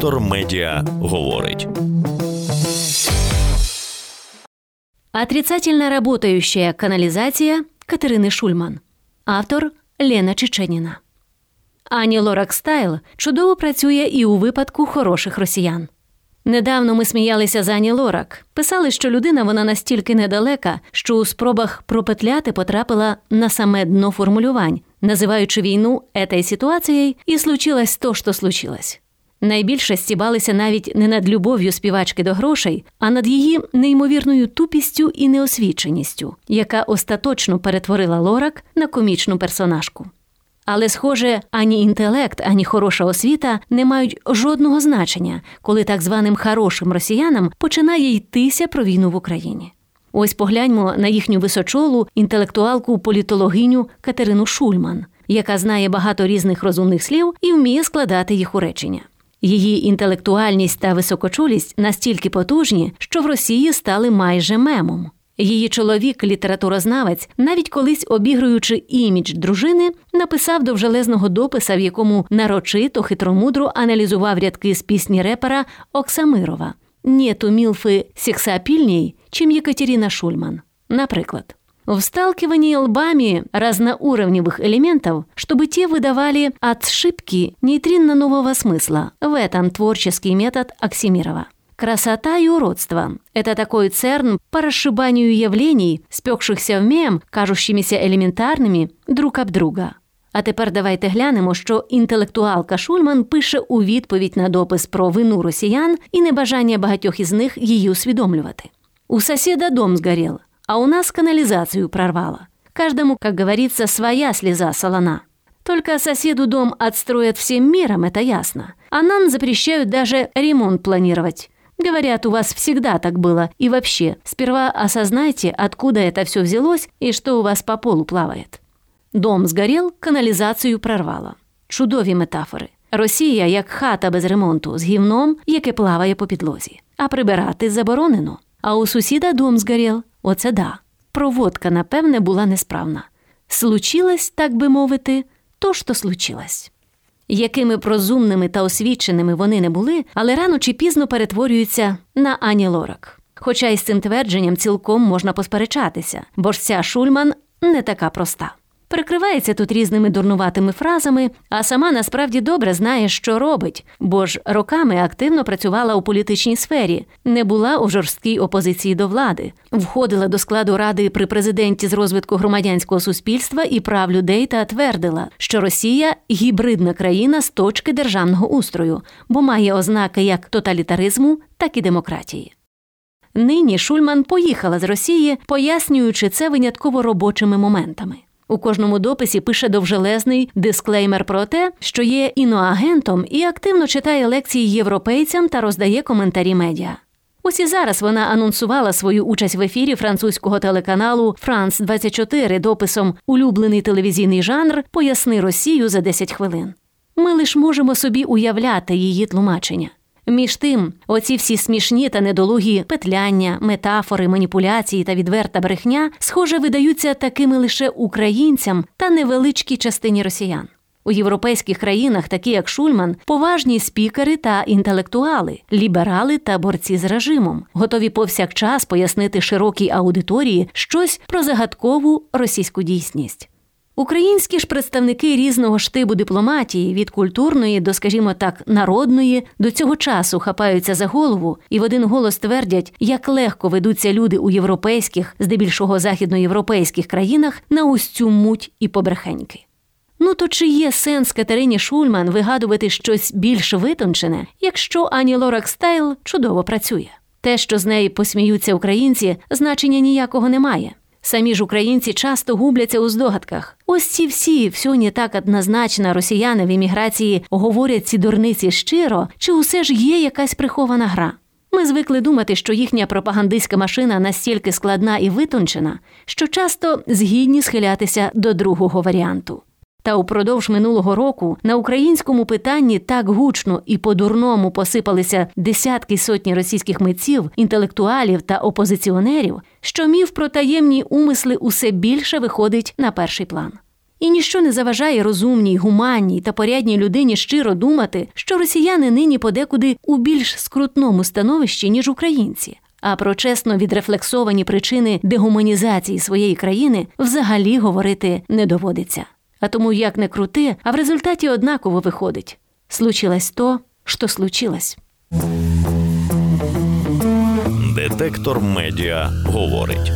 Вектор Медіа говорить. Отрицательно работающая канализация Катерини Шульман. Автор Лена Чеченіна. Ані Лорак Стайл чудово працює і у випадку хороших росіян. Недавно ми сміялися з Ані Лорак. Писали, що людина вона настільки недалека, що у спробах пропетляти потрапила на саме дно формулювань, називаючи війну етай ситуацією, і случилось то, що случилось. Найбільше стібалися навіть не над любов'ю співачки до грошей, а над її неймовірною тупістю і неосвіченістю, яка остаточно перетворила Лорак на комічну персонажку. Але, схоже, ані інтелект, ані хороша освіта не мають жодного значення, коли так званим хорошим росіянам починає йтися про війну в Україні. Ось погляньмо на їхню височолу інтелектуалку політологиню Катерину Шульман, яка знає багато різних розумних слів і вміє складати їх у речення. Її інтелектуальність та високочулість настільки потужні, що в Росії стали майже мемом. Її чоловік, літературознавець, навіть колись обігруючи імідж дружини, написав довжелезного дописа, в якому нарочито хитромудро аналізував рядки з пісні репера Оксамирова «Нету мілфи сексапільній, чим Екатерина Шульман. Наприклад. В сталкивании лбами разноуровневых элементов, чтобы те выдавали отшибки нейтринно нового смысла. В этом творческий метод Оксимирова. Красота и уродство – это такой церн по расшибанию явлений, спекшихся в мем, кажущимися елементарними друг об друга. А тепер давайте глянемо, що інтелектуалка Шульман пише у відповідь на допис про вину росіян і небажання багатьох із них її усвідомлювати. У сусіда дом згорів, а у нас канализацию прорвало. Каждому, как говорится, своя слеза солона. Только соседу дом отстроят всем миром, это ясно. А нам запрещают даже ремонт планировать. Говорят, у вас всегда так было. И вообще, сперва осознайте, откуда это все взялось и что у вас по полу плавает. Дом згорів, каналізацію прорвало. Чудові метафори. Росія як хата без ремонту з гівном, яке плаває по підлозі. А прибирати заборонено. А у сусіда дом згорів. Оце да. Проводка, напевне, була несправна. Случилось, так би мовити, то, що случилось якими б розумними та освіченими вони не були, але рано чи пізно перетворюються на Ані Лорак. Хоча із цим твердженням цілком можна посперечатися, бо ж ця Шульман не така проста. Прикривається тут різними дурнуватими фразами, а сама насправді добре знає, що робить, бо ж роками активно працювала у політичній сфері, не була у жорсткій опозиції до влади, входила до складу ради при президенті з розвитку громадянського суспільства і прав людей та твердила, що Росія гібридна країна з точки державного устрою, бо має ознаки як тоталітаризму, так і демократії. Нині Шульман поїхала з Росії, пояснюючи це винятково робочими моментами. У кожному дописі пише довжелезний дисклеймер про те, що є іноагентом і активно читає лекції європейцям та роздає коментарі медіа. Ось і зараз вона анонсувала свою участь в ефірі французького телеканалу Франс 24 дописом Улюблений телевізійний жанр Поясни Росію за 10 хвилин. Ми лише можемо собі уявляти її тлумачення. Між тим, оці всі смішні та недолугі петляння, метафори, маніпуляції та відверта брехня, схоже, видаються такими лише українцям та невеличкій частині росіян. У європейських країнах, такі як Шульман, поважні спікери та інтелектуали, ліберали та борці з режимом, готові повсякчас пояснити широкій аудиторії щось про загадкову російську дійсність. Українські ж представники різного штибу дипломатії від культурної до, скажімо так, народної до цього часу хапаються за голову і в один голос твердять, як легко ведуться люди у європейських, здебільшого західноєвропейських країнах на ось цю муть і побрехеньки. Ну то чи є сенс Катерині Шульман вигадувати щось більш витончене, якщо Ані Лорак Стайл чудово працює? Те, що з неї посміються українці, значення ніякого немає. Самі ж українці часто губляться у здогадках. Ось ці всі все не так однозначно росіяни в імміграції говорять ці дурниці щиро, чи усе ж є якась прихована гра. Ми звикли думати, що їхня пропагандистська машина настільки складна і витончена, що часто згідні схилятися до другого варіанту. Та упродовж минулого року на українському питанні так гучно і по-дурному посипалися десятки сотні російських митців, інтелектуалів та опозиціонерів, що міф про таємні умисли усе більше виходить на перший план. І ніщо не заважає розумній, гуманній та порядній людині щиро думати, що росіяни нині подекуди у більш скрутному становищі, ніж українці. А про чесно відрефлексовані причини дегуманізації своєї країни взагалі говорити не доводиться. А тому як не крути, а в результаті однаково виходить. Случилось то, що случилось. Детектор медіа говорить.